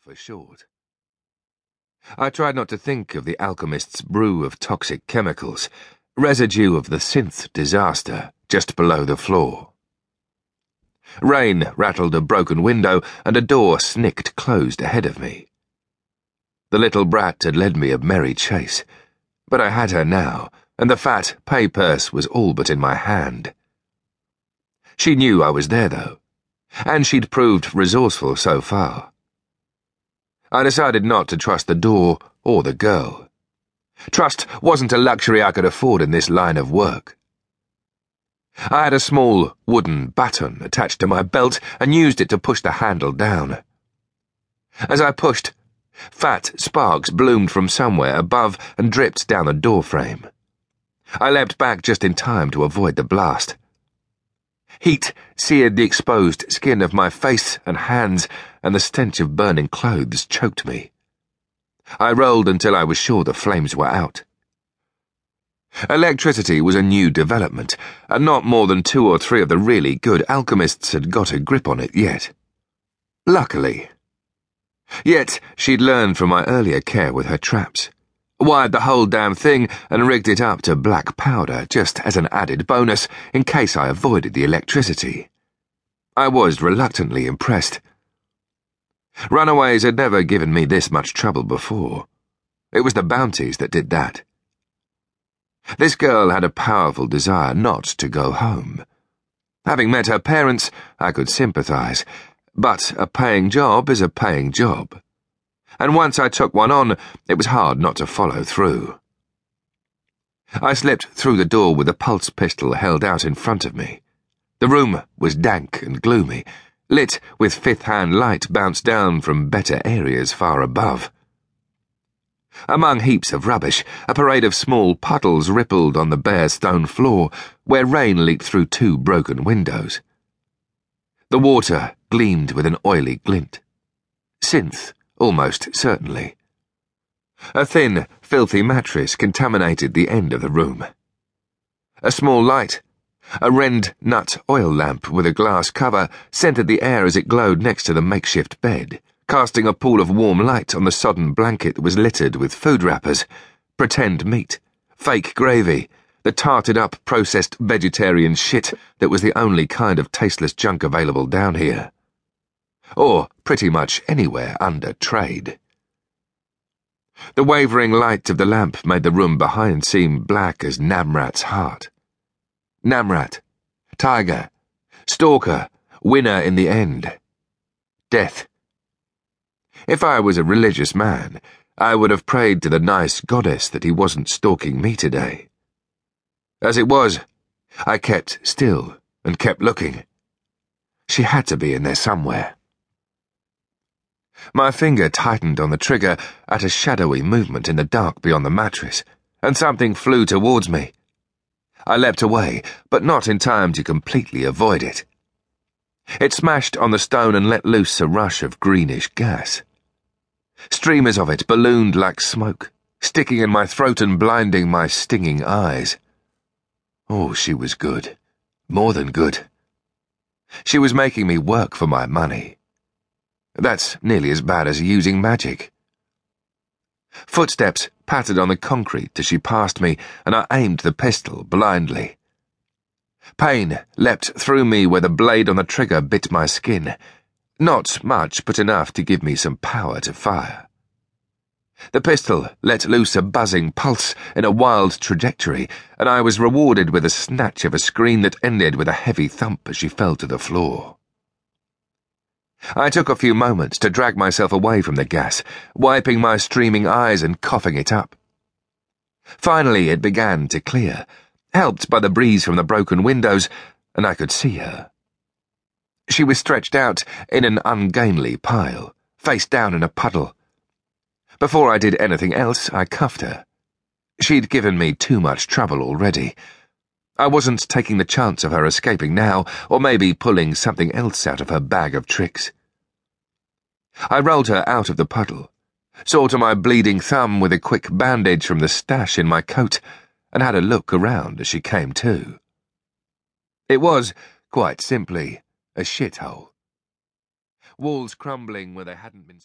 for short. I tried not to think of the alchemist's brew of toxic chemicals, residue of the synth disaster just below the floor. Rain rattled a broken window and a door snicked closed ahead of me. The little brat had led me a merry chase, but I had her now, and the fat pay purse was all but in my hand. She knew I was there, though, and she'd proved resourceful so far. I decided not to trust the door or the girl. Trust wasn't a luxury I could afford in this line of work. I had a small wooden baton attached to my belt and used it to push the handle down. As I pushed, fat sparks bloomed from somewhere above and dripped down the doorframe. I leapt back just in time to avoid the blast. Heat seared the exposed skin of my face and hands, and the stench of burning clothes choked me. I rolled until I was sure the flames were out. Electricity was a new development, and not more than two or three of the really good alchemists had got a grip on it yet. Luckily. Yet she'd learned from my earlier care with her traps wired the whole damn thing and rigged it up to black powder just as an added bonus in case I avoided the electricity. I was reluctantly impressed. Runaways had never given me this much trouble before. It was the bounties that did that. This girl had a powerful desire not to go home. Having met her parents, I could sympathize, but a paying job is a paying job and once I took one on, it was hard not to follow through. I slipped through the door with a pulse pistol held out in front of me. The room was dank and gloomy, lit with fifth hand light bounced down from better areas far above. Among heaps of rubbish, a parade of small puddles rippled on the bare stone floor, where rain leaked through two broken windows. The water gleamed with an oily glint. Synth almost certainly. A thin, filthy mattress contaminated the end of the room. A small light, a Rend nut oil lamp with a glass cover, scented the air as it glowed next to the makeshift bed, casting a pool of warm light on the sodden blanket that was littered with food wrappers, pretend meat, fake gravy, the tarted up processed vegetarian shit that was the only kind of tasteless junk available down here or pretty much anywhere under trade. The wavering light of the lamp made the room behind seem black as Namrat's heart. Namrat, tiger, stalker, winner in the end. Death. If I was a religious man, I would have prayed to the nice goddess that he wasn't stalking me today. As it was, I kept still and kept looking. She had to be in there somewhere. My finger tightened on the trigger at a shadowy movement in the dark beyond the mattress, and something flew towards me. I leapt away, but not in time to completely avoid it. It smashed on the stone and let loose a rush of greenish gas. Streamers of it ballooned like smoke, sticking in my throat and blinding my stinging eyes. Oh, she was good. More than good. She was making me work for my money. That's nearly as bad as using magic. Footsteps pattered on the concrete as she passed me, and I aimed the pistol blindly. Pain leapt through me where the blade on the trigger bit my skin. Not much, but enough to give me some power to fire. The pistol let loose a buzzing pulse in a wild trajectory, and I was rewarded with a snatch of a scream that ended with a heavy thump as she fell to the floor. I took a few moments to drag myself away from the gas, wiping my streaming eyes and coughing it up. Finally, it began to clear, helped by the breeze from the broken windows, and I could see her. She was stretched out in an ungainly pile, face down in a puddle. Before I did anything else, I cuffed her. She'd given me too much trouble already. I wasn't taking the chance of her escaping now, or maybe pulling something else out of her bag of tricks. I rolled her out of the puddle, saw to my bleeding thumb with a quick bandage from the stash in my coat, and had a look around as she came to. It was, quite simply, a shithole. Walls crumbling where they hadn't been.